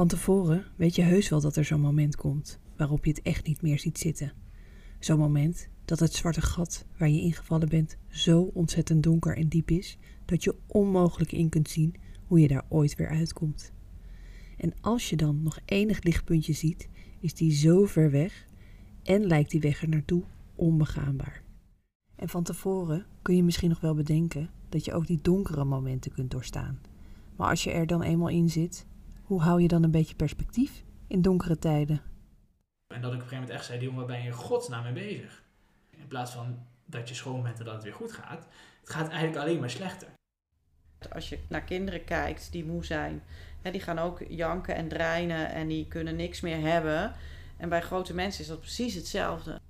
Van tevoren weet je heus wel dat er zo'n moment komt waarop je het echt niet meer ziet zitten. Zo'n moment dat het zwarte gat waar je ingevallen bent zo ontzettend donker en diep is dat je onmogelijk in kunt zien hoe je daar ooit weer uitkomt. En als je dan nog enig lichtpuntje ziet, is die zo ver weg en lijkt die weg er naartoe onbegaanbaar. En van tevoren kun je misschien nog wel bedenken dat je ook die donkere momenten kunt doorstaan. Maar als je er dan eenmaal in zit, hoe hou je dan een beetje perspectief in donkere tijden? En dat ik op een gegeven moment echt zei, jongen, waar ben je in godsnaam mee bezig? In plaats van dat je schoon bent en dat het weer goed gaat. Het gaat eigenlijk alleen maar slechter. Als je naar kinderen kijkt die moe zijn, hè, die gaan ook janken en dreinen en die kunnen niks meer hebben. En bij grote mensen is dat precies hetzelfde.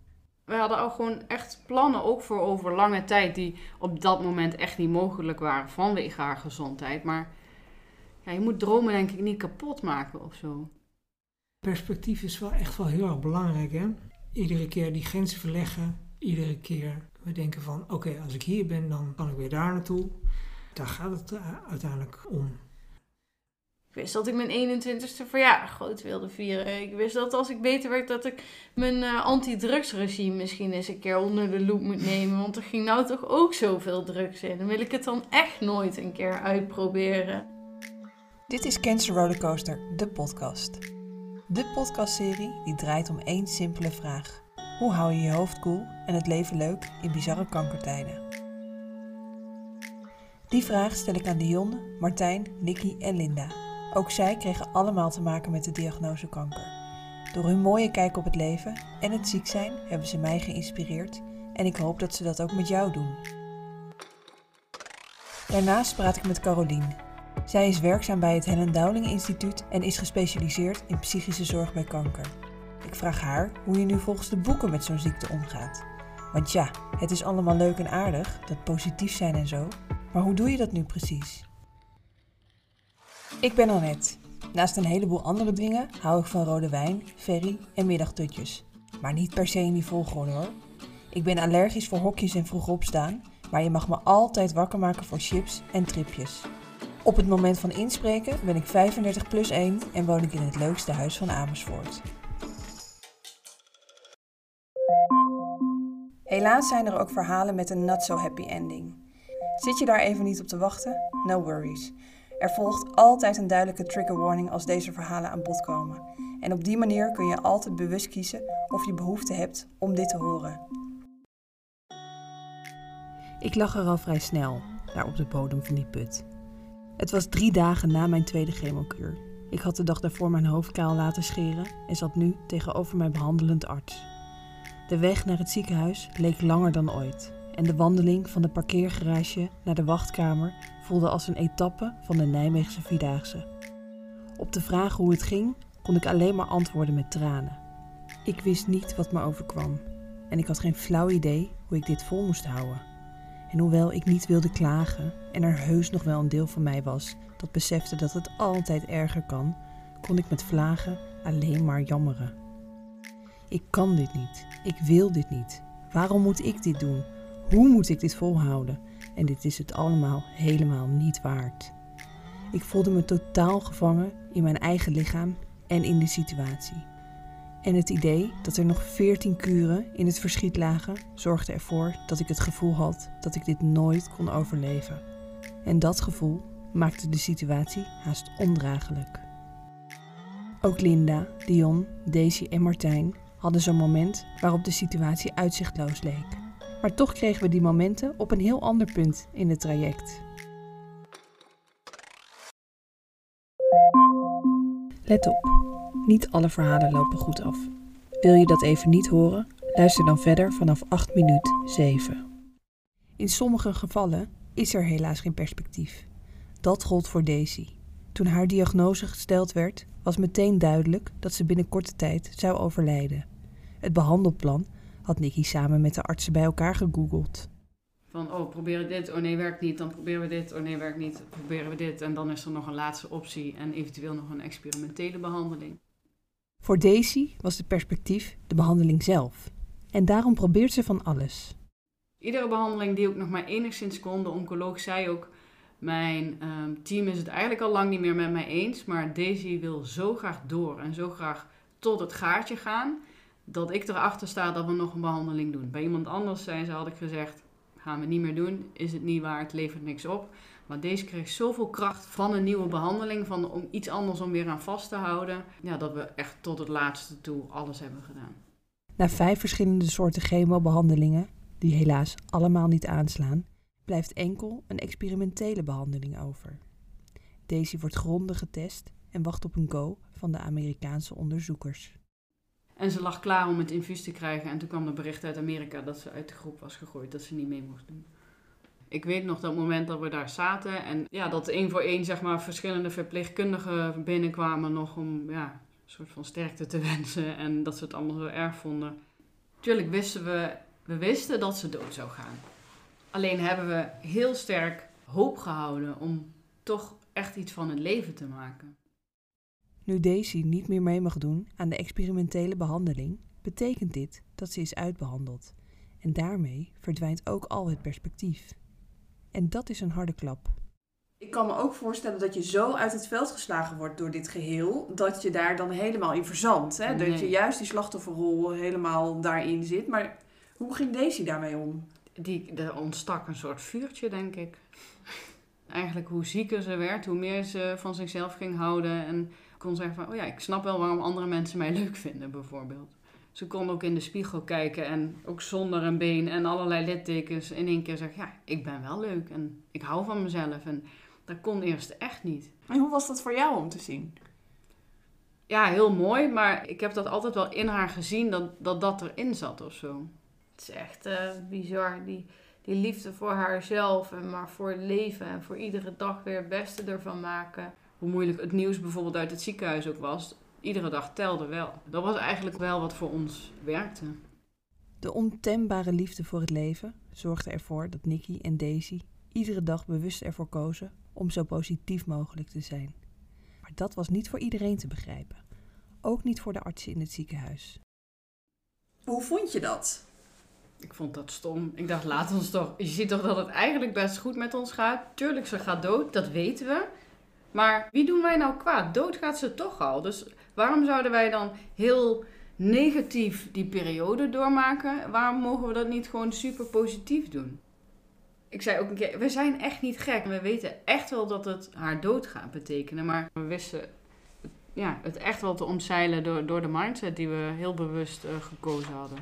We hadden ook gewoon echt plannen, ook voor over lange tijd, die op dat moment echt niet mogelijk waren vanwege haar gezondheid. Maar ja, je moet dromen denk ik niet kapot maken of zo. Perspectief is wel echt wel heel erg belangrijk. Hè? Iedere keer die grenzen verleggen. Iedere keer we denken van oké, als ik hier ben, dan kan ik weer daar naartoe. Daar gaat het uh, uiteindelijk om. Ik wist dat ik mijn 21ste verjaardag groot wilde vieren. Ik wist dat als ik beter werd, dat ik mijn uh, anti-drugsregime misschien eens een keer onder de loep moet nemen. Want er ging nou toch ook zoveel drugs in. Dan wil ik het dan echt nooit een keer uitproberen. Dit is Cancer Rollercoaster, de podcast. De podcastserie die draait om één simpele vraag. Hoe hou je je hoofd koel en het leven leuk in bizarre kankertijden? Die vraag stel ik aan Dionne, Martijn, Nicky en Linda. Ook zij kregen allemaal te maken met de diagnose kanker. Door hun mooie kijk op het leven en het ziek zijn hebben ze mij geïnspireerd en ik hoop dat ze dat ook met jou doen. Daarnaast praat ik met Carolien. Zij is werkzaam bij het Helen Dowling Instituut en is gespecialiseerd in psychische zorg bij kanker. Ik vraag haar hoe je nu volgens de boeken met zo'n ziekte omgaat. Want ja, het is allemaal leuk en aardig, dat positief zijn en zo, maar hoe doe je dat nu precies? Ik ben Annette. Naast een heleboel andere dingen hou ik van rode wijn, ferry en middagtutjes. Maar niet per se in die volgorde hoor. Ik ben allergisch voor hokjes en vroeg opstaan, maar je mag me altijd wakker maken voor chips en tripjes. Op het moment van inspreken ben ik 35 plus 1 en woon ik in het leukste huis van Amersfoort. Helaas zijn er ook verhalen met een not so happy ending. Zit je daar even niet op te wachten? No worries. Er volgt altijd een duidelijke trigger warning als deze verhalen aan bod komen. En op die manier kun je altijd bewust kiezen of je behoefte hebt om dit te horen. Ik lag er al vrij snel, daar op de bodem van die put. Het was drie dagen na mijn tweede chemokuur. Ik had de dag daarvoor mijn hoofd kaal laten scheren en zat nu tegenover mijn behandelend arts. De weg naar het ziekenhuis leek langer dan ooit en de wandeling van de parkeergarage naar de wachtkamer voelde als een etappe van de Nijmeegse Vierdaagse. Op de vraag hoe het ging, kon ik alleen maar antwoorden met tranen. Ik wist niet wat me overkwam en ik had geen flauw idee hoe ik dit vol moest houden. En hoewel ik niet wilde klagen en er heus nog wel een deel van mij was dat besefte dat het altijd erger kan, kon ik met vlagen alleen maar jammeren. Ik kan dit niet. Ik wil dit niet. Waarom moet ik dit doen? Hoe moet ik dit volhouden? En dit is het allemaal helemaal niet waard. Ik voelde me totaal gevangen in mijn eigen lichaam en in de situatie. En het idee dat er nog veertien kuren in het verschiet lagen, zorgde ervoor dat ik het gevoel had dat ik dit nooit kon overleven. En dat gevoel maakte de situatie haast ondraaglijk. Ook Linda, Dion, Daisy en Martijn hadden zo'n moment waarop de situatie uitzichtloos leek. Maar toch kregen we die momenten op een heel ander punt in het traject. Let op, niet alle verhalen lopen goed af. Wil je dat even niet horen? Luister dan verder vanaf 8 minuut 7. In sommige gevallen is er helaas geen perspectief. Dat gold voor Daisy. Toen haar diagnose gesteld werd, was meteen duidelijk dat ze binnen korte tijd zou overlijden. Het behandelplan had Nicky samen met de artsen bij elkaar gegoogeld. Van, oh, proberen dit, oh nee, werkt niet, dan proberen we dit, oh nee, werkt niet, proberen we dit. En dan is er nog een laatste optie en eventueel nog een experimentele behandeling. Voor Daisy was het perspectief de behandeling zelf. En daarom probeert ze van alles. Iedere behandeling die ook nog maar enigszins kon, de oncoloog zei ook, Mijn ehm, team is het eigenlijk al lang niet meer met mij eens, maar Daisy wil zo graag door en zo graag tot het gaatje gaan, dat ik erachter sta dat we nog een behandeling doen. Bij iemand anders zijn ze, had ik gezegd, gaan we niet meer doen, is het niet waard, levert niks op. Maar deze kreeg zoveel kracht van een nieuwe behandeling, van om iets anders om weer aan vast te houden, ja, dat we echt tot het laatste toe alles hebben gedaan. Na vijf verschillende soorten chemobehandelingen, die helaas allemaal niet aanslaan, blijft enkel een experimentele behandeling over. Daisy wordt grondig getest en wacht op een go van de Amerikaanse onderzoekers. En ze lag klaar om het infuus te krijgen en toen kwam er bericht uit Amerika dat ze uit de groep was gegooid, dat ze niet mee mocht doen. Ik weet nog dat moment dat we daar zaten en ja, dat één voor één zeg maar verschillende verpleegkundigen binnenkwamen nog om ja, een soort van sterkte te wensen en dat ze het allemaal zo erg vonden. Tuurlijk wisten we, we wisten dat ze dood zou gaan. Alleen hebben we heel sterk hoop gehouden om toch echt iets van het leven te maken. Nu Daisy niet meer mee mag doen aan de experimentele behandeling, betekent dit dat ze is uitbehandeld. En daarmee verdwijnt ook al het perspectief. En dat is een harde klap. Ik kan me ook voorstellen dat je zo uit het veld geslagen wordt door dit geheel, dat je daar dan helemaal in verzandt. Hè? Dat je juist die slachtofferrol helemaal daarin zit. Maar hoe ging Daisy daarmee om? Die, er ontstak een soort vuurtje, denk ik. Eigenlijk hoe zieker ze werd, hoe meer ze van zichzelf ging houden. En kon zeggen van, oh ja, ik snap wel waarom andere mensen mij leuk vinden, bijvoorbeeld. Ze kon ook in de spiegel kijken en ook zonder een been en allerlei littekens in één keer zeggen, ja, ik ben wel leuk en ik hou van mezelf. En dat kon eerst echt niet. En hoe was dat voor jou om te zien? Ja, heel mooi, maar ik heb dat altijd wel in haar gezien, dat dat, dat erin zat of zo. Het is echt eh, bizar. Die, die liefde voor haarzelf en maar voor het leven en voor iedere dag weer het beste ervan maken. hoe moeilijk het nieuws bijvoorbeeld uit het ziekenhuis ook was, iedere dag telde wel. Dat was eigenlijk wel wat voor ons werkte. De ontembare liefde voor het leven zorgde ervoor dat Nicky en Daisy iedere dag bewust ervoor kozen om zo positief mogelijk te zijn. Maar dat was niet voor iedereen te begrijpen. Ook niet voor de artsen in het ziekenhuis. Hoe vond je dat? Ik vond dat stom. Ik dacht, laat ons toch. Je ziet toch dat het eigenlijk best goed met ons gaat. Tuurlijk, ze gaat dood, dat weten we. Maar wie doen wij nou kwaad? Dood gaat ze toch al. Dus waarom zouden wij dan heel negatief die periode doormaken? Waarom mogen we dat niet gewoon super positief doen? Ik zei ook een keer, we zijn echt niet gek. We weten echt wel dat het haar dood gaat betekenen. Maar we wisten ja, het echt wel te omzeilen door, door de mindset die we heel bewust eh, gekozen hadden.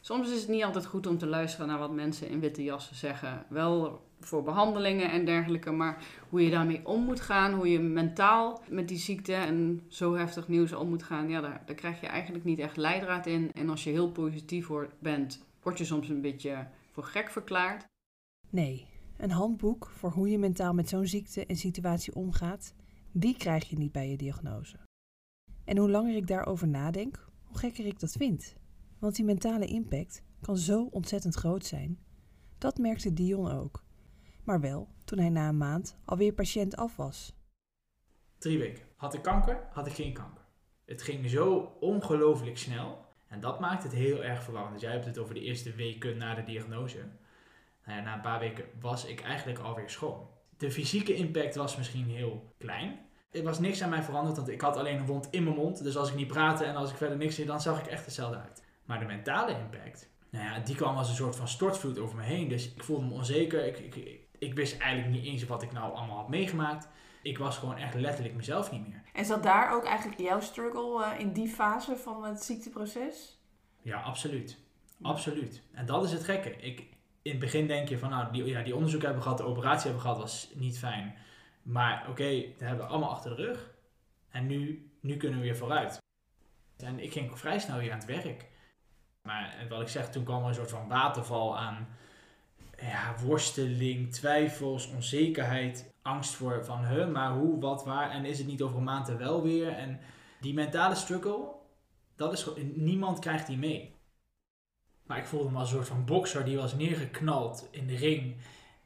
Soms is het niet altijd goed om te luisteren naar wat mensen in witte jassen zeggen. Wel voor behandelingen en dergelijke, maar hoe je daarmee om moet gaan, hoe je mentaal met die ziekte en zo heftig nieuws om moet gaan, ja, daar, daar krijg je eigenlijk niet echt leidraad in. En als je heel positief bent, word je soms een beetje voor gek verklaard. Nee, een handboek voor hoe je mentaal met zo'n ziekte en situatie omgaat, die krijg je niet bij je diagnose. En hoe langer ik daarover nadenk, hoe gekker ik dat vind. Want die mentale impact kan zo ontzettend groot zijn. Dat merkte Dion ook. Maar wel toen hij na een maand alweer patiënt af was. Drie weken. Had ik kanker, had ik geen kanker. Het ging zo ongelooflijk snel. En dat maakt het heel erg verwarrend. Dus jij hebt het over de eerste weken na de diagnose. Nou ja, na een paar weken was ik eigenlijk alweer schoon. De fysieke impact was misschien heel klein. Er was niks aan mij veranderd, want ik had alleen een wond in mijn mond. Dus als ik niet praatte en als ik verder niks deed, dan zag ik echt hetzelfde uit. Maar de mentale impact, nou ja, die kwam als een soort van stortvloed over me heen. Dus ik voelde me onzeker. Ik, ik, ik, wist eigenlijk niet eens wat ik nou allemaal had meegemaakt. Ik was gewoon echt letterlijk mezelf niet meer. En zat daar ook eigenlijk jouw struggle eh, in die fase van het ziekteproces? Ja, absoluut. Absoluut. En dat is het gekke. Ik, in het begin denk je van, nou, die, ja, die onderzoek hebben we gehad, de operatie hebben we gehad, was niet fijn. Maar oké, dat hebben we allemaal achter de rug. En nu, nu kunnen we weer vooruit. En ik ging vrij snel weer aan het werk. Maar wat ik zeg, toen kwam er een soort van waterval aan ja, worsteling, twijfels, onzekerheid, angst voor van, huh, maar hoe, wat, waar, en is het niet over een maand er wel weer? En die mentale struggle, dat is niemand krijgt die mee. Maar ik voelde me als een soort van bokser die was neergeknald in de ring.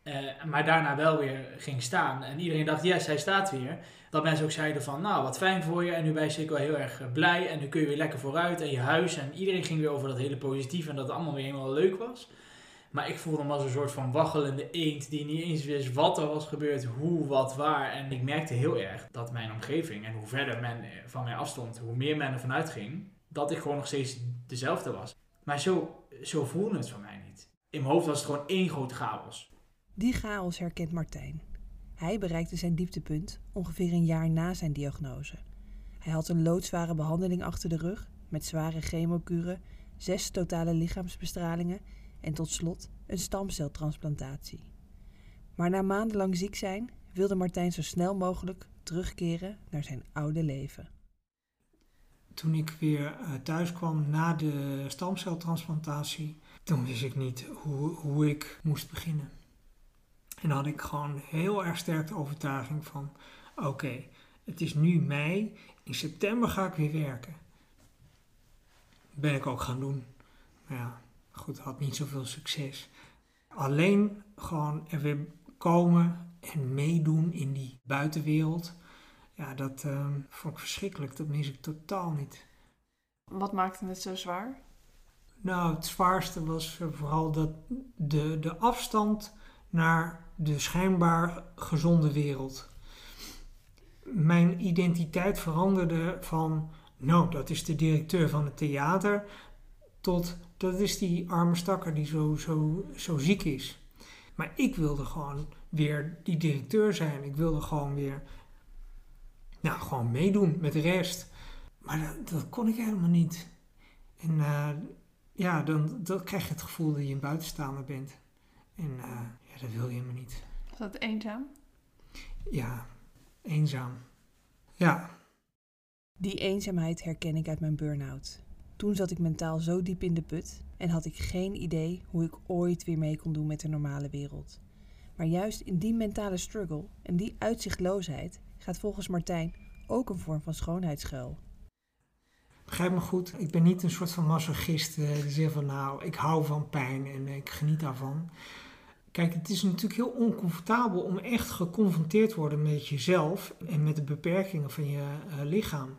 eh, maar daarna wel weer ging staan. En iedereen dacht, yes, hij staat weer. Dat mensen ook zeiden van, nou, wat fijn voor je. En nu ben je zeker wel heel erg eh, blij. En nu kun je weer lekker vooruit. En je huis. En iedereen ging weer over dat hele positieve. En dat het allemaal weer helemaal leuk was. Maar ik voelde me als een soort van waggelende eend die niet eens wist wat er was gebeurd, hoe, wat, waar. En ik merkte heel erg dat mijn omgeving en hoe verder men van mij afstond, hoe meer men ervan uitging, dat ik gewoon nog steeds dezelfde was. Maar zo, zo voelde het voor mij niet. In mijn hoofd was het gewoon één groot chaos. Die chaos herkent Martijn. Hij bereikte zijn dieptepunt ongeveer een jaar na zijn diagnose. Hij had een loodzware behandeling achter de rug met zware chemokuren, zes totale lichaamsbestralingen en tot slot een stamceltransplantatie. Maar na maandenlang ziek zijn wilde Martijn zo snel mogelijk terugkeren naar zijn oude leven. Toen ik weer uh, thuis kwam na de stamceltransplantatie, toen wist ik niet hoe, hoe ik moest beginnen. En dan had ik gewoon heel erg sterk de overtuiging van: oké, het is nu mei, in september ga ik weer werken. Ben ik ook gaan doen. Maar ja, goed, had niet zoveel succes. Alleen gewoon er weer komen en meedoen in die buitenwereld. Ja, dat uh, vond ik verschrikkelijk. Dat mis ik totaal niet. Wat maakte het zo zwaar? Nou, het zwaarste was vooral dat de, de afstand naar de schijnbaar gezonde wereld. Mijn identiteit veranderde van, nou, dat is de directeur van het theater, tot dat is die arme stakker die zo, zo, zo ziek is. Maar ik wilde gewoon weer die directeur zijn. Ik wilde gewoon weer, nou, gewoon meedoen met de rest. Maar dat, dat kon ik helemaal niet. En uh, ja, dan, dan krijg je het gevoel dat je een buitenstaander bent. En uh, ja, dat wil je helemaal niet. Was dat eenzaam? Ja, eenzaam. Ja. Die eenzaamheid herken ik uit mijn burn-out. Toen zat ik mentaal zo diep in de put en had ik geen idee hoe ik ooit weer mee kon doen met de normale wereld. Maar juist in die mentale struggle en die uitzichtloosheid gaat volgens Martijn ook een vorm van schoonheid schuil. Begrijp me goed, ik ben niet een soort van masochist uh, die zegt van nou, ik hou van pijn en ik geniet daarvan. Kijk, het is natuurlijk heel oncomfortabel om echt geconfronteerd te worden met jezelf en met de beperkingen van je uh, lichaam.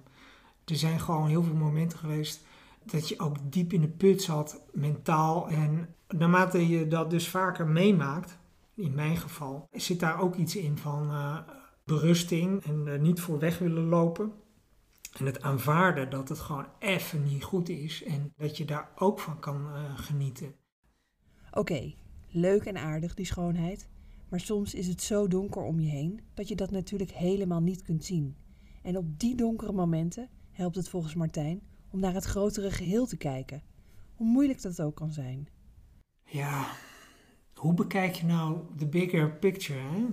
Er zijn gewoon heel veel momenten geweest dat je ook diep in de put zat, mentaal. En naarmate je dat dus vaker meemaakt, in mijn geval, zit daar ook iets in van uh, berusting en uh, niet voor weg willen lopen. En het aanvaarden dat het gewoon even niet goed is en dat je daar ook van kan uh, genieten. Oké, leuk en aardig die schoonheid, maar soms is het zo donker om je heen dat je dat natuurlijk helemaal niet kunt zien. En op die donkere momenten helpt het volgens Martijn om naar het grotere geheel te kijken, hoe moeilijk dat ook kan zijn. Ja, hoe bekijk je nou de bigger picture? Hè?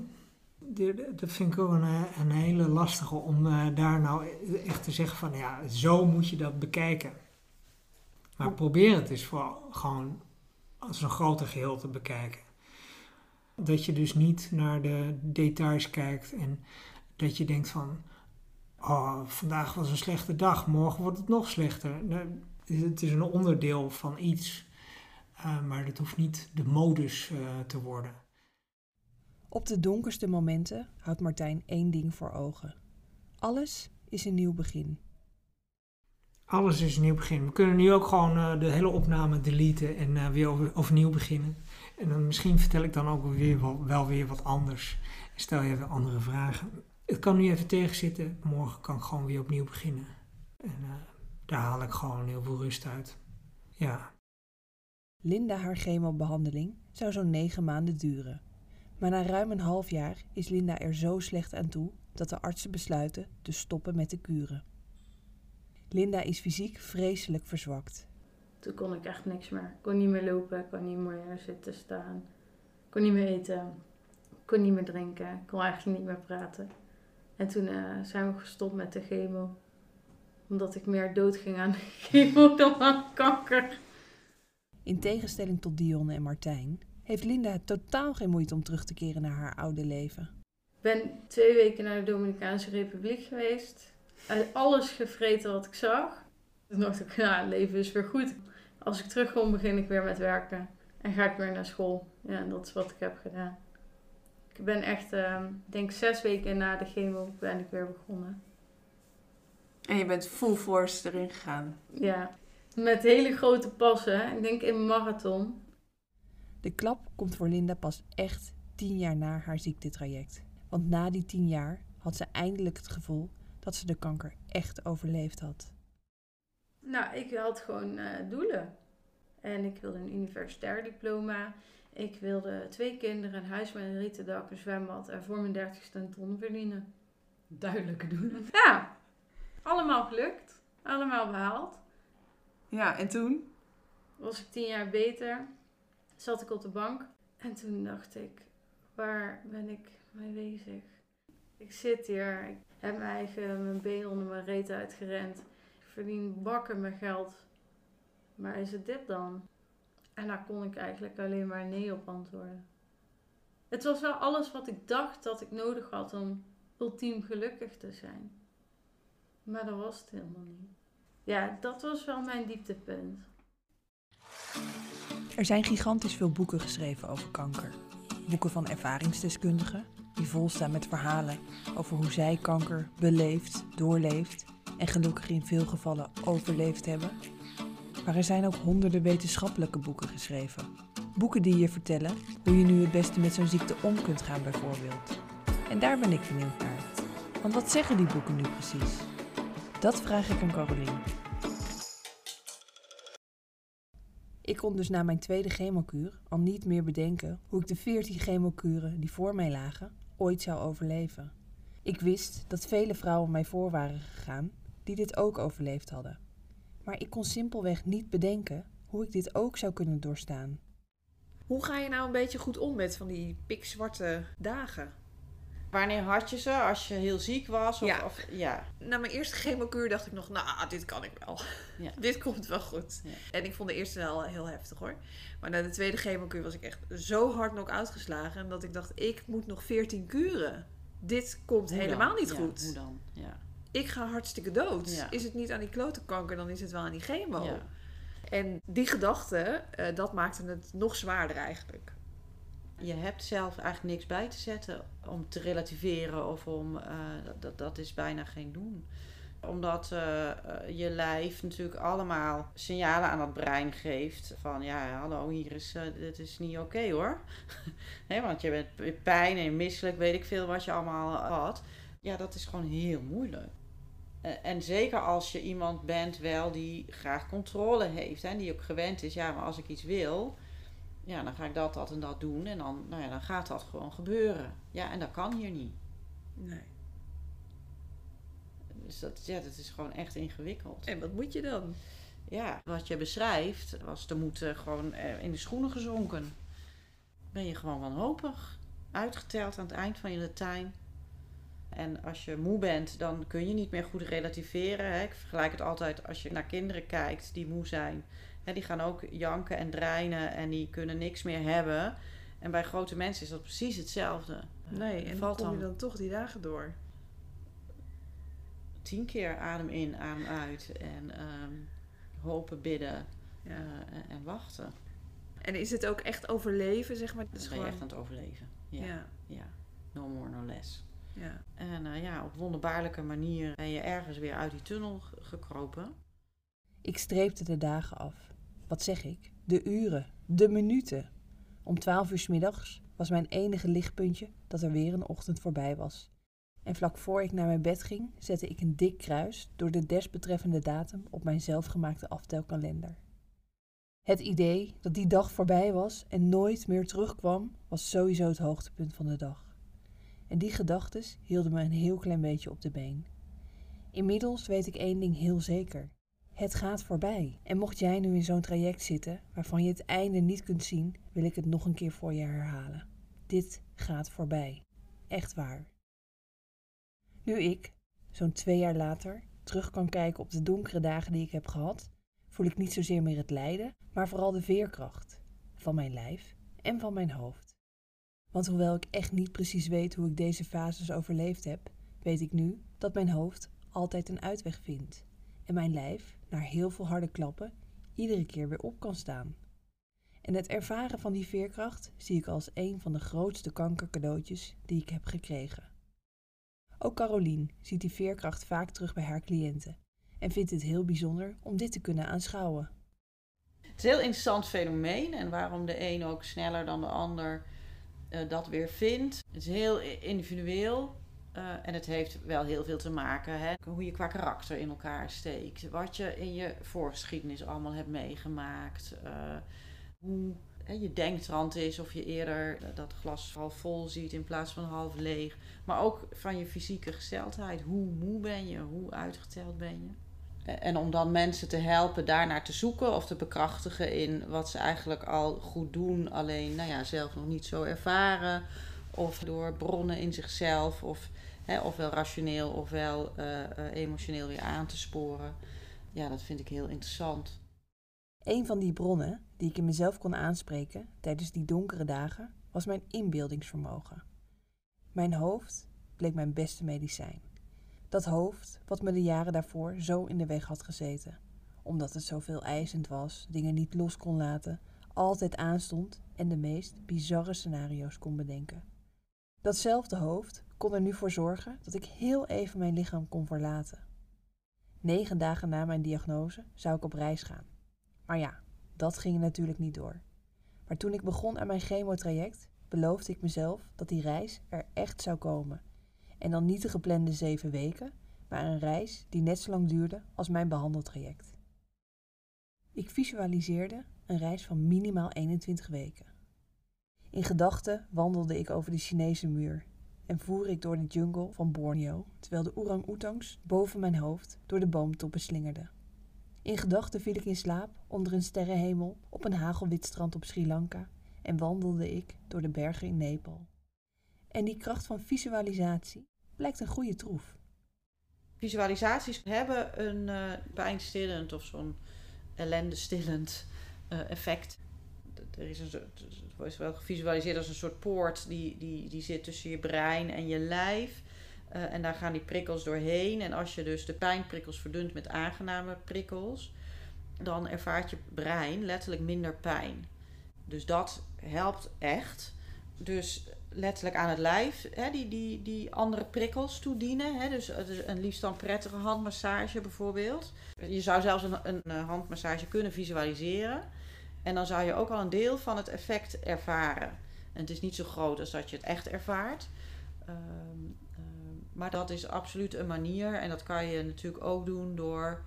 Dat vind ik ook een, een hele lastige om uh, daar nou echt te zeggen van ja, zo moet je dat bekijken. Maar probeer het dus voor gewoon als een groter geheel te bekijken. Dat je dus niet naar de details kijkt en dat je denkt van oh, vandaag was een slechte dag, morgen wordt het nog slechter. Het is een onderdeel van iets, uh, maar het hoeft niet de modus uh, te worden. Op de donkerste momenten houdt Martijn één ding voor ogen. Alles is een nieuw begin. Alles is een nieuw begin. We kunnen nu ook gewoon uh, de hele opname deleten en weer over, overnieuw beginnen. En dan misschien vertel ik dan ook weer wel, wel weer wat anders. Stel je weer andere vragen het kan nu even tegenzitten. Morgen kan ik gewoon weer opnieuw beginnen. En uh, daar haal ik gewoon heel veel rust uit. Ja. Linda haar chemobehandeling zou zo'n negen maanden duren. Maar na ruim een half jaar is Linda er zo slecht aan toe dat de artsen besluiten te stoppen met de kuren. Linda is fysiek vreselijk verzwakt. Toen kon ik echt niks meer. Ik kon niet meer lopen, ik kon niet meer zitten staan. Ik kon niet meer eten. Ik kon niet meer drinken. Ik kon eigenlijk niet meer praten. En toen uh, zijn we gestopt met de chemo. Omdat ik meer dood ging aan chemo dan aan kanker. In tegenstelling tot Dionne en Martijn heeft Linda totaal geen moeite om terug te keren naar haar oude leven. Ik ben twee weken naar de Dominicaanse Republiek geweest. Alles gevreten wat ik zag. Toen dacht ik, ja, het leven is weer goed. Als ik terugkom, begin ik weer met werken. En ga ik weer naar school. Ja, en dat is wat ik heb gedaan. Ik ben echt, uh, denk zes weken na de chemo ben ik weer begonnen. En je bent full force erin gegaan? Ja, met hele grote passen. Ik denk in marathon. De klap komt voor Linda pas echt tien jaar na haar ziektetraject. Want na die tien jaar had ze eindelijk het gevoel dat ze de kanker echt overleefd had. Nou, ik had gewoon eh, doelen. En ik wilde een universitair diploma. Ik wilde twee kinderen, een huis met een rieten dak, een zwembad en voor mijn dertigste een ton verdienen. Duidelijke doelen. Ja, allemaal gelukt. Allemaal behaald. Ja, en toen? Was ik tien jaar beter. Zat ik op de bank. En toen dacht ik, waar ben ik mee bezig? Ik zit hier. Ik heb mijn eigen mijn been onder mijn reet uitgerend. Ik verdien bakken met geld. Maar is het dit dan? En daar kon ik eigenlijk alleen maar nee op antwoorden. Het was wel alles wat ik dacht dat ik nodig had om ultiem gelukkig te zijn. Maar dat was het helemaal niet. Ja, dat was wel mijn dieptepunt. Er zijn gigantisch veel boeken geschreven over kanker. Boeken van ervaringsdeskundigen, die vol staan met verhalen over hoe zij kanker beleefd, doorleefd en gelukkig in veel gevallen overleefd hebben. Maar er zijn ook honderden wetenschappelijke boeken geschreven. Boeken die je vertellen hoe je nu het beste met zo'n ziekte om kunt gaan, bijvoorbeeld. En daar ben ik benieuwd naar. Want wat zeggen die boeken nu precies? Dat vraag ik aan Caroline. Ik kon dus na mijn tweede chemokuur al niet meer bedenken hoe ik de 14 chemokuren die voor mij lagen ooit zou overleven. Ik wist dat vele vrouwen mij voor waren gegaan die dit ook overleefd hadden. Maar ik kon simpelweg niet bedenken hoe ik dit ook zou kunnen doorstaan. Hoe ga je nou een beetje goed om met van die pikzwarte dagen? Wanneer had je ze? Als je heel ziek was? Of, Ja. Of, ja. Na mijn eerste chemokuur dacht ik nog, nou, dit kan ik wel. Ja. dit komt wel goed. Ja. En ik vond de eerste wel heel heftig hoor. Maar na de tweede chemokuur was ik echt zo hard nog uitgeslagen. Dat ik dacht, ik moet nog 14 kuren. Dit komt Hoe helemaal dan? niet Ja, goed. Hoe dan? Ja. Ik ga hartstikke dood. Ja. Is het niet aan die klote kanker, dan is het wel aan die chemo. Ja. En die gedachte, eh, dat maakte het nog zwaarder eigenlijk. Je hebt zelf eigenlijk niks bij te zetten om te relativeren of om. eh, dat- dat, is bijna geen doen. Omdat eh, je lijf natuurlijk allemaal signalen aan het brein geeft. Van ja, hallo, hier is. dit is niet oké hoor. nee, want je bent pijn en misselijk, weet ik veel wat je allemaal had. Ja, dat is gewoon heel moeilijk. Eh, En zeker als je iemand bent wel die graag controle heeft. En die ook gewend is, ja, maar als ik iets wil, ja, dan ga ik dat, dat en dat doen. En dan, nou ja, dan gaat dat gewoon gebeuren. Ja, en dat kan hier niet. Nee. Dus dat, ja, dat is gewoon echt ingewikkeld. En wat moet je dan? Ja, wat je beschrijft was te moeten gewoon eh, in de schoenen gezonken. Ben je gewoon wanhopig. Uitgeteld aan het eind van je Latijn. En als je moe bent, dan kun je niet meer goed relativeren. Hè. Ik vergelijk het altijd als je naar kinderen kijkt die moe zijn. Hè, die gaan ook janken en dreinen en die kunnen niks meer hebben. En bij grote mensen is dat precies hetzelfde. Nee, en Valt dan kom je dan- dan toch die dagen door. Tien keer adem in, adem uit. En ehm, hopen, bidden Ja. eh, en, en wachten. En is het ook echt overleven, zeg maar? Dat is ben je gewoon... echt aan het overleven. Ja, ja. ja. no more, no less. Ja. En eh, ja, op wonderbaarlijke manier ben je ergens weer uit die tunnel gekropen. Ik streepte de dagen af. Wat zeg ik? De uren, de minuten. Om twaalf uur 's middags was mijn enige lichtpuntje dat er weer een ochtend voorbij was. En vlak voor ik naar mijn bed ging, zette ik een dik kruis door de desbetreffende datum op mijn zelfgemaakte aftelkalender. Het idee dat die dag voorbij was en nooit meer terugkwam, was sowieso het hoogtepunt van de dag. En die gedachten hielden me een heel klein beetje op de been. Inmiddels weet ik één ding heel zeker. Het gaat voorbij. En mocht jij nu in zo'n traject zitten waarvan je het einde niet kunt zien, wil ik het nog een keer voor je herhalen. Dit gaat voorbij. Echt waar. Nu ik, zo'n twee jaar later, terug kan kijken op de donkere dagen die ik heb gehad, voel ik niet zozeer meer het lijden, maar vooral de veerkracht van mijn lijf en van mijn hoofd. Want hoewel ik echt niet precies weet hoe ik deze fases overleefd heb, weet ik nu dat mijn hoofd altijd een uitweg vindt en mijn lijf, na heel veel harde klappen, iedere keer weer op kan staan. En het ervaren van die veerkracht zie ik als een van de grootste kankercadeautjes die ik heb gekregen. Ook Carolien ziet die veerkracht vaak terug bij haar cliënten en vindt het heel bijzonder om dit te kunnen aanschouwen. Het is een heel interessant fenomeen en waarom de een ook sneller dan de ander dat weer vindt. Het is heel individueel eh, en het heeft wel heel veel te maken hè, hoe je qua karakter in elkaar steekt. Wat je in je voorgeschiedenis allemaal hebt meegemaakt. eh, hoe hè, je denktrand is of je eerder eh, dat glas half vol ziet in plaats van half leeg. Maar ook van je fysieke gesteldheid. Hoe moe ben je? Hoe uitgeteld ben je? En om dan mensen te helpen daarnaar te zoeken of te bekrachtigen in wat ze eigenlijk al goed doen, alleen nou ja, zelf nog niet zo ervaren. Of door bronnen in zichzelf, of hè, ofwel rationeel ofwel eh, eh, emotioneel weer aan te sporen. Ja, dat vind ik heel interessant. Een van die bronnen die ik in mezelf kon aanspreken tijdens die donkere dagen was mijn inbeeldingsvermogen. Mijn hoofd bleek mijn beste medicijn. Dat hoofd wat me de jaren daarvoor zo in de weg had gezeten, omdat het zoveel eisend was, dingen niet los kon laten, altijd aanstond en de meest bizarre scenario's kon bedenken. Datzelfde hoofd kon er nu voor zorgen dat ik heel even mijn lichaam kon verlaten. Negen dagen na mijn diagnose zou ik op reis gaan. Maar ja, dat ging natuurlijk niet door. Maar toen ik begon aan mijn chemotraject, beloofde ik mezelf dat die reis er echt zou komen. En dan niet de geplande zeven weken, maar een reis die net zo lang duurde als mijn behandeltraject. Ik visualiseerde een reis van minimaal 21 weken. In gedachten wandelde ik over de Chinese muur en voer ik door de jungle van Borneo, terwijl de orang-oetangs boven mijn hoofd door de boomtoppen slingerden. In gedachten viel ik in slaap onder een sterrenhemel op een hagelwit strand op Sri Lanka en wandelde ik door de bergen in Nepal. En die kracht van visualisatie blijkt een goede troef. Visualisaties hebben een eh, pijnstillend of zo'n ellendestillend eh, effect. Er is een soort, het wordt wel gevisualiseerd als een soort poort die, die, die zit tussen je brein en je lijf. Eh, en daar gaan die prikkels doorheen. En als je dus de pijnprikkels verdunt met aangename prikkels, dan ervaart je brein letterlijk minder pijn. Dus dat helpt echt. Dus letterlijk aan het lijf hè, die, die, die andere prikkels toedienen. Hè, dus een liefst dan prettige handmassage bijvoorbeeld. Je zou zelfs een, een eh, handmassage kunnen visualiseren. En dan zou je ook al een deel van het effect ervaren. En het is niet zo groot als dat je het echt ervaart. Ehm, ehm, maar dat is absoluut een manier. En dat kan je natuurlijk ook doen door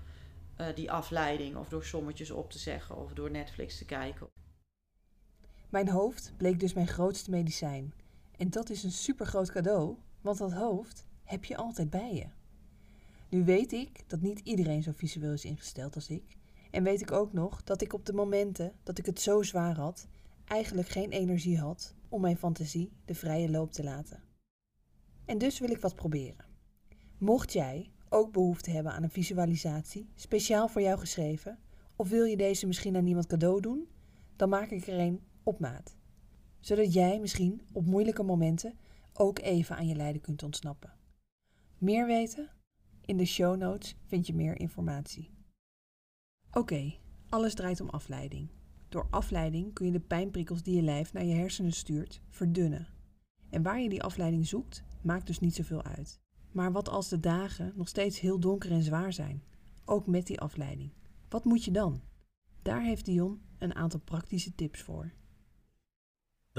eh, die afleiding. Of door sommetjes op te zeggen. Of door Netflix te kijken. Mijn hoofd bleek dus mijn grootste medicijn. En dat is een supergroot cadeau, want dat hoofd heb je altijd bij je. Nu weet ik dat niet iedereen zo visueel is ingesteld als ik. En weet ik ook nog dat ik op de momenten dat ik het zo zwaar had, eigenlijk geen energie had om mijn fantasie de vrije loop te laten. En dus wil ik wat proberen. Mocht jij ook behoefte hebben aan een visualisatie, speciaal voor jou geschreven, of wil je deze misschien aan iemand cadeau doen, dan maak ik er een op maat. Zodat jij misschien op moeilijke momenten ook even aan je lijden kunt ontsnappen. Meer weten? In de show notes vind je meer informatie. Oké, alles draait om afleiding. Door afleiding kun je de pijnprikkels die je lijf naar je hersenen stuurt verdunnen. En waar je die afleiding zoekt, maakt dus niet zoveel uit. Maar wat als de dagen nog steeds heel donker en zwaar zijn? Ook met die afleiding. Wat moet je dan? Daar heeft Dion een aantal praktische tips voor.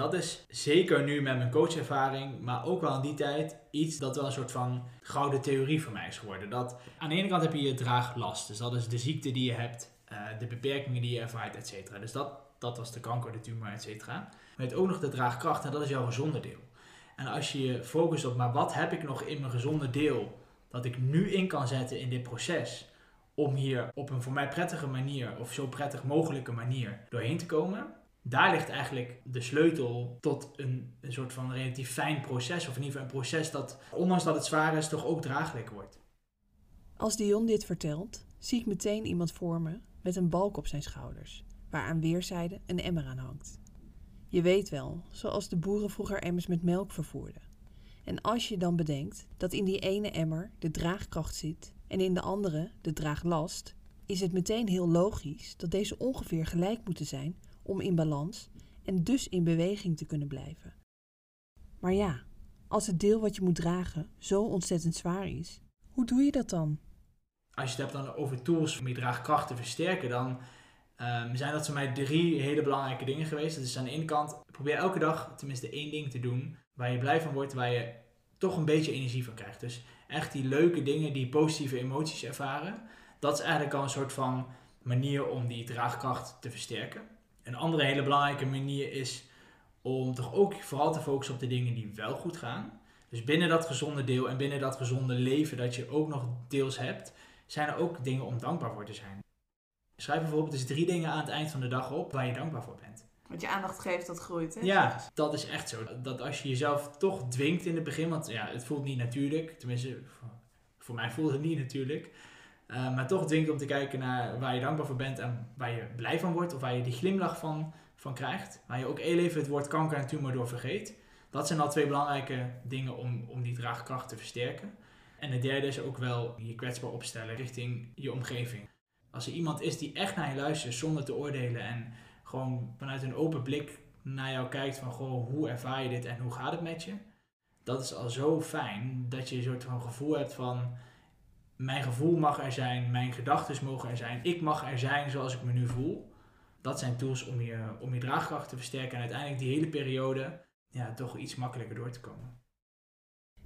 Dat is zeker nu met mijn coachervaring, maar ook wel in die tijd iets dat wel een soort van gouden theorie voor mij is geworden. Dat aan de ene kant heb je je draaglast, dus dat is de ziekte die je hebt, eh, de beperkingen die je ervaart, et cetera. Dus dat, dat was de kanker, de tumor, et cetera. Maar je hebt ook nog de draagkracht en dat is jouw gezonde deel. En als je je focust op, maar wat heb ik nog in mijn gezonde deel dat ik nu in kan zetten in dit proces om hier op een voor mij prettige manier of zo prettig mogelijke manier doorheen te komen, daar ligt eigenlijk de sleutel tot een, een soort van relatief fijn proces. Of in ieder geval een proces dat, ondanks dat het zwaar is, toch ook draaglijk wordt. Als Dion dit vertelt, zie ik meteen iemand voor me met een balk op zijn schouders, waar aan weerszijden een emmer aan hangt. Je weet wel, zoals de boeren vroeger emmers met melk vervoerden. En als je dan bedenkt dat in die ene emmer de draagkracht zit en in de andere de draaglast, is het meteen heel logisch dat deze ongeveer gelijk moeten zijn om in balans en dus in beweging te kunnen blijven. Maar ja, als het deel wat je moet dragen zo ontzettend zwaar is, hoe doe je dat dan? Als je het hebt dan over tools om je draagkracht te versterken, dan Ehm, zijn dat voor mij drie hele belangrijke dingen geweest. Dat is aan de ene kant, probeer elke dag tenminste één ding te doen waar je blij van wordt, waar je toch een beetje energie van krijgt. Dus echt die leuke dingen, die positieve emoties ervaren. Dat is eigenlijk al een soort van manier om die draagkracht te versterken. Een andere hele belangrijke manier is om toch ook vooral te focussen op de dingen die wel goed gaan. Dus binnen dat gezonde deel en binnen dat gezonde leven dat je ook nog deels hebt, zijn er ook dingen om dankbaar voor te zijn. Schrijf bijvoorbeeld eens drie dingen aan het eind van de dag op waar je dankbaar voor bent. Want je aandacht geeft, dat groeit, hè? Ja, dat is echt zo. Dat als je jezelf toch dwingt in het begin, want ja, het voelt niet natuurlijk. Tenminste, voor mij voelt het niet natuurlijk. Uh, maar toch dwingt om te kijken naar waar je dankbaar voor bent en waar je blij van wordt. Of waar je die glimlach van, van krijgt. Waar je ook even het woord kanker en tumor door vergeet. Dat zijn al twee belangrijke dingen om, om die draagkracht te versterken. En het derde is ook wel je kwetsbaar opstellen richting je omgeving. Als er iemand is die echt naar je luistert zonder te oordelen en gewoon vanuit een open blik naar jou kijkt van goh, hoe ervaar je dit en hoe gaat het met je? Dat is al zo fijn dat je een soort van gevoel hebt van mijn gevoel mag er zijn, mijn gedachten mogen er zijn, ik mag er zijn zoals ik me nu voel. Dat zijn tools om je, om je draagkracht te versterken en uiteindelijk die hele periode ja, toch iets makkelijker door te komen.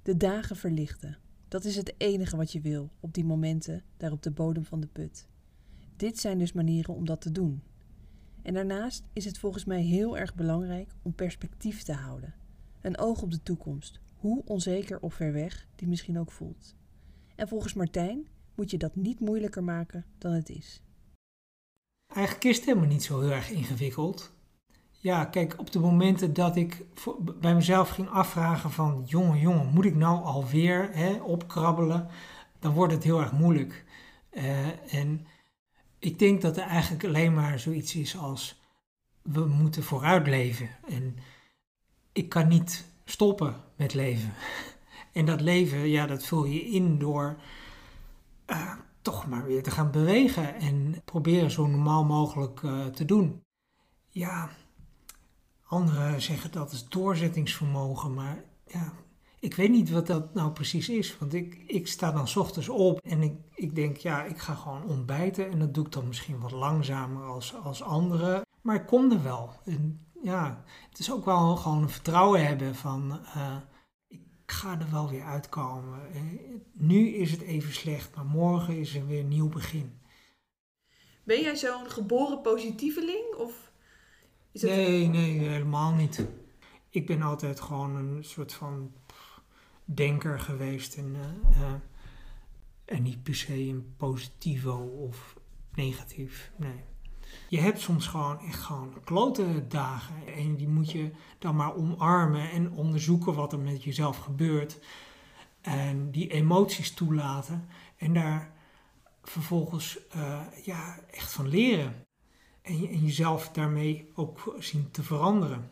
De dagen verlichten. Dat is het enige wat je wil op die momenten daar op de bodem van de put. Dit zijn dus manieren om dat te doen. En daarnaast is het volgens mij heel erg belangrijk om perspectief te houden. Een oog op de toekomst, hoe onzeker of ver weg die misschien ook voelt. En volgens Martijn moet je dat niet moeilijker maken dan het is. Eigenlijk is het helemaal niet zo heel erg ingewikkeld. Ja, kijk, op de momenten dat ik bij mezelf ging afvragen van... jongen, jongen, moet ik nou alweer hè, opkrabbelen? Dan wordt het heel erg moeilijk. Uh, en ik denk dat er eigenlijk alleen maar zoiets is als we moeten vooruit leven. En ik kan niet stoppen met leven. En dat leven, ja, dat vul je in door uh, toch maar weer te gaan bewegen en proberen zo normaal mogelijk uh, te doen. Ja, anderen zeggen dat is doorzettingsvermogen, maar ja, ik weet niet wat dat nou precies is. Want ik, ik sta dan ochtends op en ik, ik denk, ja, ik ga gewoon ontbijten. En dat doe ik dan misschien wat langzamer als, als anderen. Maar ik kom er wel. En ja, het is ook wel gewoon een vertrouwen hebben van, ik ga er wel weer uitkomen. nu is het even slecht, maar morgen is er weer een nieuw begin. Ben jij zo'n geboren positieveling? Of is nee, nee, helemaal niet. Ik ben altijd gewoon een soort van denker geweest en, uh, uh, en niet per se een positivo of negatief. Nee. Je hebt soms gewoon echt gewoon klote dagen en die moet je dan maar omarmen en onderzoeken wat er met jezelf gebeurt. En die emoties toelaten en daar vervolgens uh, ja, echt van leren. En, en jezelf daarmee ook zien te veranderen.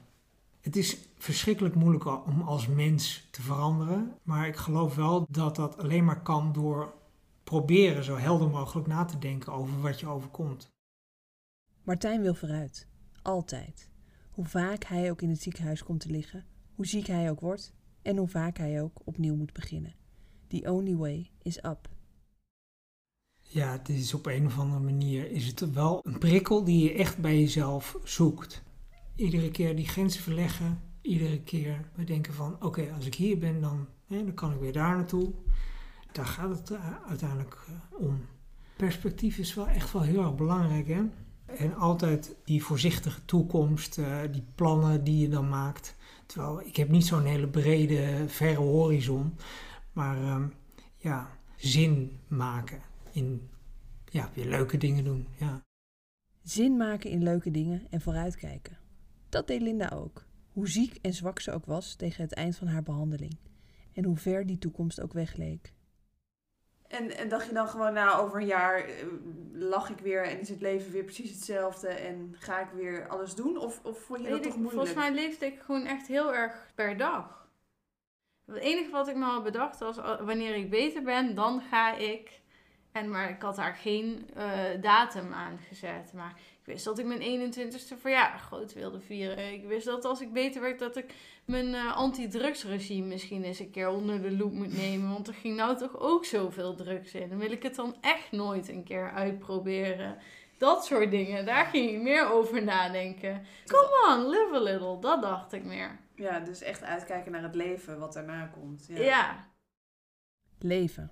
Het is verschrikkelijk moeilijk om als mens te veranderen, maar ik geloof wel dat dat alleen maar kan door proberen zo helder mogelijk na te denken over wat je overkomt. Martijn wil vooruit, altijd. Hoe vaak hij ook in het ziekenhuis komt te liggen, hoe ziek hij ook wordt en hoe vaak hij ook opnieuw moet beginnen. The only way is up. Ja, het is op een of andere manier is het wel een prikkel die je echt bij jezelf zoekt iedere keer die grenzen verleggen. Iedere keer bedenken van oké, als ik hier ben, dan, dan kan ik weer daar naartoe. Daar gaat het uh, uiteindelijk uh, om. Perspectief is wel echt wel heel erg belangrijk. Hè? En altijd die voorzichtige toekomst, uh, die plannen die je dan maakt. Terwijl ik heb niet zo'n hele brede, verre horizon. Maar ehm, ja, zin maken in ja, weer leuke dingen doen. Ja. Zin maken in leuke dingen en vooruitkijken. Dat deed Linda ook, hoe ziek en zwak ze ook was tegen het eind van haar behandeling. En hoe ver die toekomst ook wegleek. En, en dacht je dan gewoon, nou, over een jaar uh, lach ik weer en is het leven weer precies hetzelfde en ga ik weer alles doen? Of, of vond je dat toch moeilijk? Volgens mij leefde ik gewoon echt heel erg per dag. Het enige wat ik me had bedacht was, wanneer ik beter ben, dan ga ik. En, maar ik had daar geen uh, datum aan gezet. Maar ik wist dat ik mijn 21ste verjaardag groot wilde vieren. Ik wist dat als ik beter werd, dat ik mijn uh, anti-drugsregime misschien eens een keer onder de loep moet nemen. Want er ging nou toch ook zoveel drugs in. Dan wil ik het dan echt nooit een keer uitproberen. Dat soort dingen, daar ging ik meer over nadenken. Come on, live a little, dat dacht ik meer. Ja, dus echt uitkijken naar het leven wat daarna komt. Ja. Ja. Leven.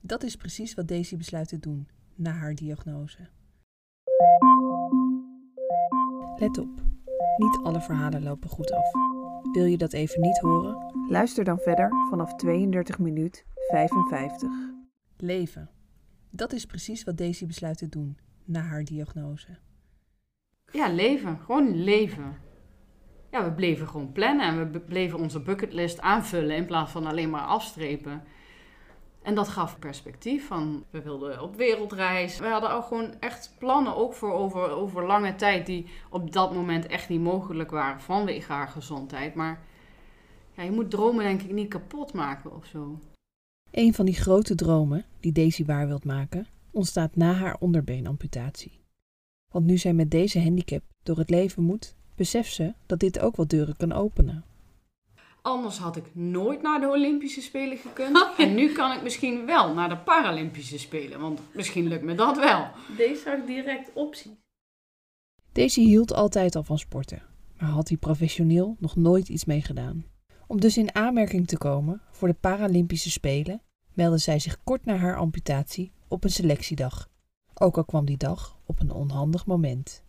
Dat is precies wat Daisy besluit te doen na haar diagnose. Let op, niet alle verhalen lopen goed af. Wil je dat even niet horen? Luister dan verder vanaf 32 minuut 55. Leven. Dat is precies wat Daisy besluit te doen na haar diagnose. Ja, leven. Gewoon leven. Ja, we bleven gewoon plannen en we bleven onze bucketlist aanvullen in plaats van alleen maar afstrepen. En dat gaf perspectief van, we wilden op wereldreis. We hadden ook gewoon echt plannen, ook voor over, over lange tijd, die op dat moment echt niet mogelijk waren vanwege haar gezondheid. Maar ja, je moet dromen denk ik niet kapot maken of zo. Een van die grote dromen die Daisy waar wilt maken, ontstaat na haar onderbeenamputatie. Want nu zij met deze handicap door het leven moet, beseft ze dat dit ook wat deuren kan openen. Anders had ik nooit naar de Olympische Spelen gekund. En nu kan ik misschien wel naar de Paralympische Spelen, want misschien lukt me dat wel. Deze zag direct optie. Daisy hield altijd al van sporten, maar had hier professioneel nog nooit iets mee gedaan. Om dus in aanmerking te komen voor de Paralympische Spelen, meldde zij zich kort na haar amputatie op een selectiedag. Ook al kwam die dag op een onhandig moment.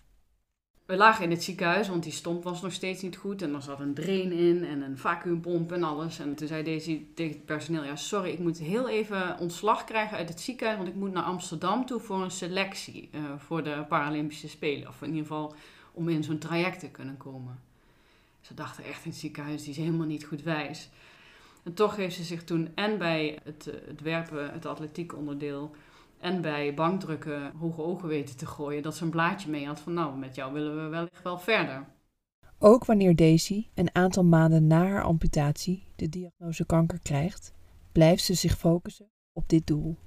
We lagen in het ziekenhuis, want die stomp was nog steeds niet goed. En er zat een drain in en een vacuümpomp en alles. En toen zei Daisy tegen het personeel, ja sorry, ik moet heel even ontslag krijgen uit het ziekenhuis. Want ik moet naar Amsterdam toe voor een selectie eh, voor de Paralympische Spelen. Of in ieder geval om in zo'n traject te kunnen komen. Ze dachten echt in het ziekenhuis, die is helemaal niet goed wijs. En toch heeft ze zich toen en bij het, eh, het werpen, het atletiek onderdeel... En bij bankdrukken hoge ogen weten te gooien. Dat ze een blaadje mee had van nou, met jou willen we wellicht wel verder. Ook wanneer Daisy een aantal maanden na haar amputatie de diagnose kanker krijgt, blijft ze zich focussen op dit doel.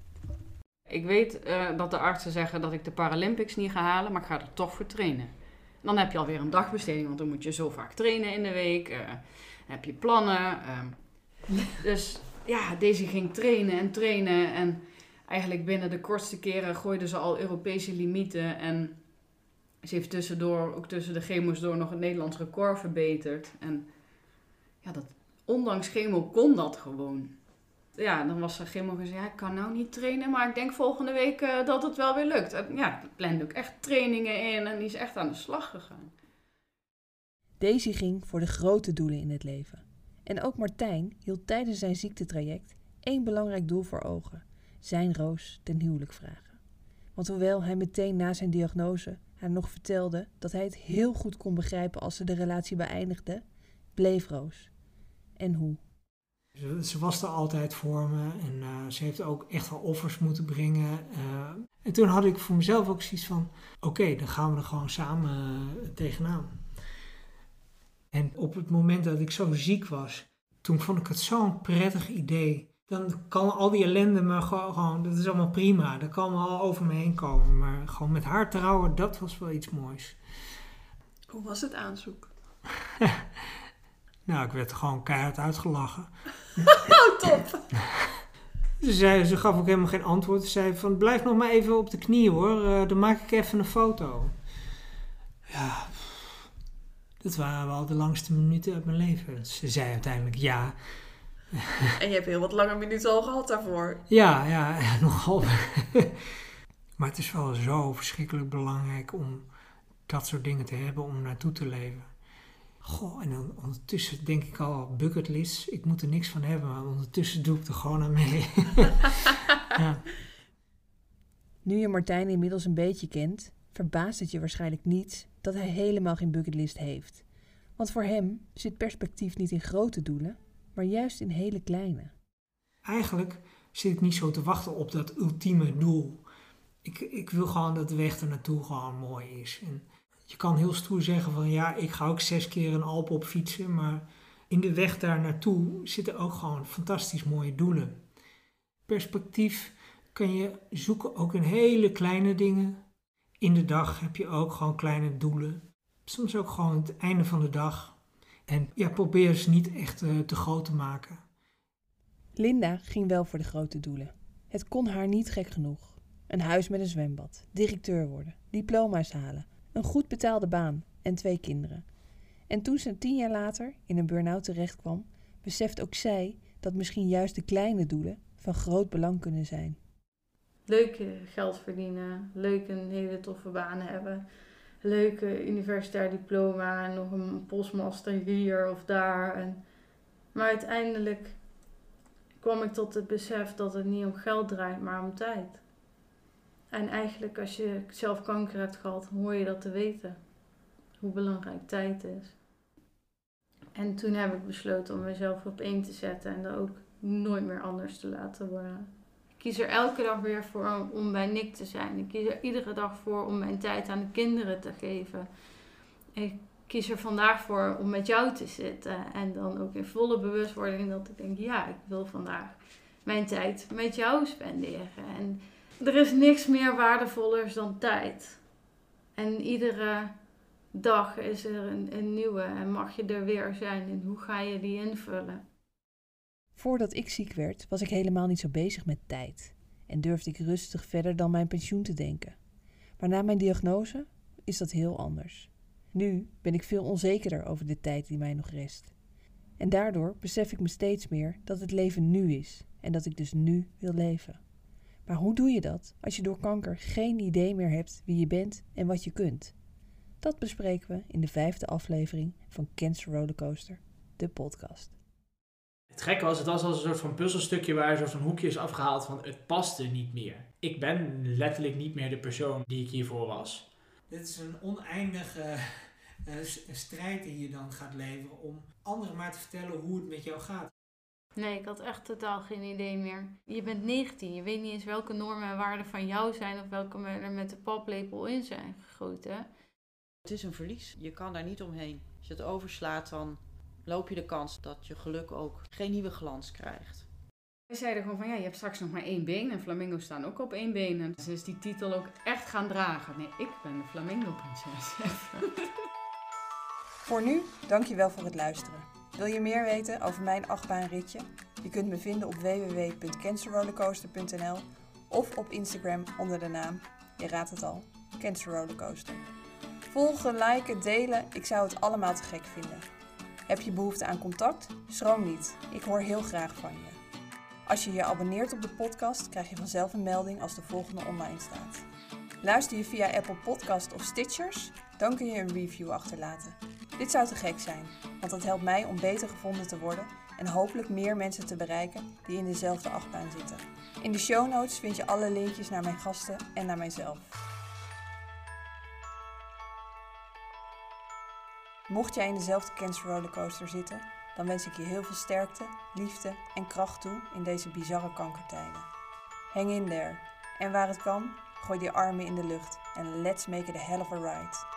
Ik weet eh, dat de artsen zeggen dat ik de Paralympics niet ga halen, maar ik ga er toch voor trainen. En dan heb je alweer een dagbesteding, want dan moet je zo vaak trainen in de week. eh, heb je plannen. ehm. dus ja, deze ging trainen en trainen. En eigenlijk binnen de kortste keren gooide ze al Europese limieten. En ze heeft tussendoor, ook tussen de chemo's door, nog een Nederlands record verbeterd. En ja, dat, ondanks chemo kon dat gewoon. Ja, dan was er chemo gezegd, ja, ik kan nou niet trainen, maar ik denk volgende week eh, dat het wel weer lukt. En ja, die plande ook echt trainingen in en die is echt aan de slag gegaan. Daisy ging voor de grote doelen in het leven. En ook Martijn hield tijdens zijn ziektetraject één belangrijk doel voor ogen: zijn Roos ten huwelijk vragen. Want hoewel hij meteen na zijn diagnose haar nog vertelde dat hij het heel goed kon begrijpen als ze de relatie beëindigde, bleef Roos. En hoe? Ze, ze was er altijd voor me en eh, ze heeft ook echt wel offers moeten brengen. eh. en toen had ik voor mezelf ook zoiets van: oké, dan gaan we er gewoon samen eh, tegenaan. En op het moment dat ik zo ziek was, toen vond ik het zo'n prettig idee. Dan kan al die ellende maar gewoon, gewoon, dat is allemaal prima. Dat kan wel over me heen komen. Maar gewoon met haar trouwen, dat was wel iets moois. Hoe was het aanzoek? Nou, ik werd gewoon keihard uitgelachen. Oh, top! Ze, zei, ze gaf ook helemaal geen antwoord. Ze zei van, blijf nog maar even op de knie hoor. Eh, dan maak ik even een foto. Ja, dat waren wel de langste minuten uit mijn leven. Ze zei uiteindelijk ja. En je hebt heel wat lange minuten al gehad daarvoor. Ja, ja, nogal. maar het is wel zo verschrikkelijk belangrijk om dat soort dingen te hebben om naartoe te leven. Goh, en dan ondertussen denk ik al, bucketlist, ik moet er niks van hebben, maar ondertussen doe ik er gewoon aan mee. ja. Nu je Martijn inmiddels een beetje kent, verbaast het je waarschijnlijk niet dat hij helemaal geen bucketlist heeft. Want voor hem zit perspectief niet in grote doelen, maar juist in hele kleine. Eigenlijk zit ik niet zo te wachten op dat ultieme doel. Ik, ik wil gewoon dat de weg er naartoe gewoon mooi is. En je kan heel stoer zeggen van ja, ik ga ook zes keer een Alp op fietsen, maar in de weg daar naartoe zitten ook gewoon fantastisch mooie doelen. Perspectief kan je zoeken ook in hele kleine dingen. In de dag heb je ook gewoon kleine doelen. Soms ook gewoon het einde van de dag. En ja, probeer ze niet echt eh, te groot te maken. Linda ging wel voor de grote doelen. Het kon haar niet gek genoeg. Een huis met een zwembad, directeur worden, diploma's halen, een goed betaalde baan en twee kinderen. En toen ze tien jaar later in een burn-out terechtkwam, beseft ook zij dat misschien juist de kleine doelen van groot belang kunnen zijn. Leuk geld verdienen, leuk een hele toffe baan hebben, leuke universitair diploma en nog een postmaster hier of daar. En, maar uiteindelijk kwam ik tot het besef dat het niet om geld draait, maar om tijd. En eigenlijk als je zelf kanker hebt gehad, hoor je dat te weten. Hoe belangrijk tijd is. En toen heb ik besloten om mezelf op één te zetten en dat ook nooit meer anders te laten worden. Kies er elke dag weer voor om bij Nick te zijn. Ik kies er iedere dag voor om mijn tijd aan de kinderen te geven. Ik kies er vandaag voor om met jou te zitten. En dan ook in volle bewustwording dat ik denk, ja, ik wil vandaag mijn tijd met jou spenderen. En er is niks meer waardevollers dan tijd. En iedere dag is er een nieuwe en mag je er weer zijn. En hoe ga je die invullen? Voordat ik ziek werd, was ik helemaal niet zo bezig met tijd en durfde ik rustig verder dan mijn pensioen te denken. Maar na mijn diagnose is dat heel anders. Nu ben ik veel onzekerder over de tijd die mij nog rest. En daardoor besef ik me steeds meer dat het leven nu is en dat ik dus nu wil leven. Maar hoe doe je dat als je door kanker geen idee meer hebt wie je bent en wat je kunt? Dat bespreken we in de vijfde aflevering van Cancer Rollercoaster, de podcast. Het gekke was, het was als een soort van puzzelstukje waar een soort van hoekje is afgehaald van het paste niet meer. Ik ben letterlijk niet meer de persoon die ik hiervoor was. Dit is een oneindige uh, strijd die je dan gaat leveren om anderen maar te vertellen hoe het met jou gaat. Nee, ik had echt totaal geen idee meer. Je bent 19, je weet niet eens welke normen en waarden van jou zijn of welke er met de paplepel in zijn gegoten. Het is een verlies. Je kan daar niet omheen. Als je het overslaat, dan loop je de kans dat je geluk ook geen nieuwe glans krijgt. We zeiden gewoon van ja, je hebt straks nog maar één been en flamingo's staan ook op één been. En ze is die titel ook echt gaan dragen. Nee, ik ben de flamingo-prinses. voor nu, dankjewel voor het luisteren. Wil je meer weten over mijn achtbaanritje? Je kunt me vinden op www.cancerrollercoaster.nl of op Instagram onder de naam, je raadt het al, Cancer Rollercoaster. Volgen, liken, delen, ik zou het allemaal te gek vinden. Heb je behoefte aan contact? Schroom niet, ik hoor heel graag van je. Als je je abonneert op de podcast, krijg je vanzelf een melding als de volgende online staat. Luister je via Apple Podcast of Stitchers? Dan kun je een review achterlaten. Dit zou te gek zijn, want dat helpt mij om beter gevonden te worden en hopelijk meer mensen te bereiken die in dezelfde achtbaan zitten. In de show notes vind je alle linkjes naar mijn gasten en naar mijzelf. Mocht jij in dezelfde cancer rollercoaster zitten, dan wens ik je heel veel sterkte, liefde en kracht toe in deze bizarre kankertijden. Hang in there. En waar het kan, gooi je armen in de lucht en let's make it a hell of a ride.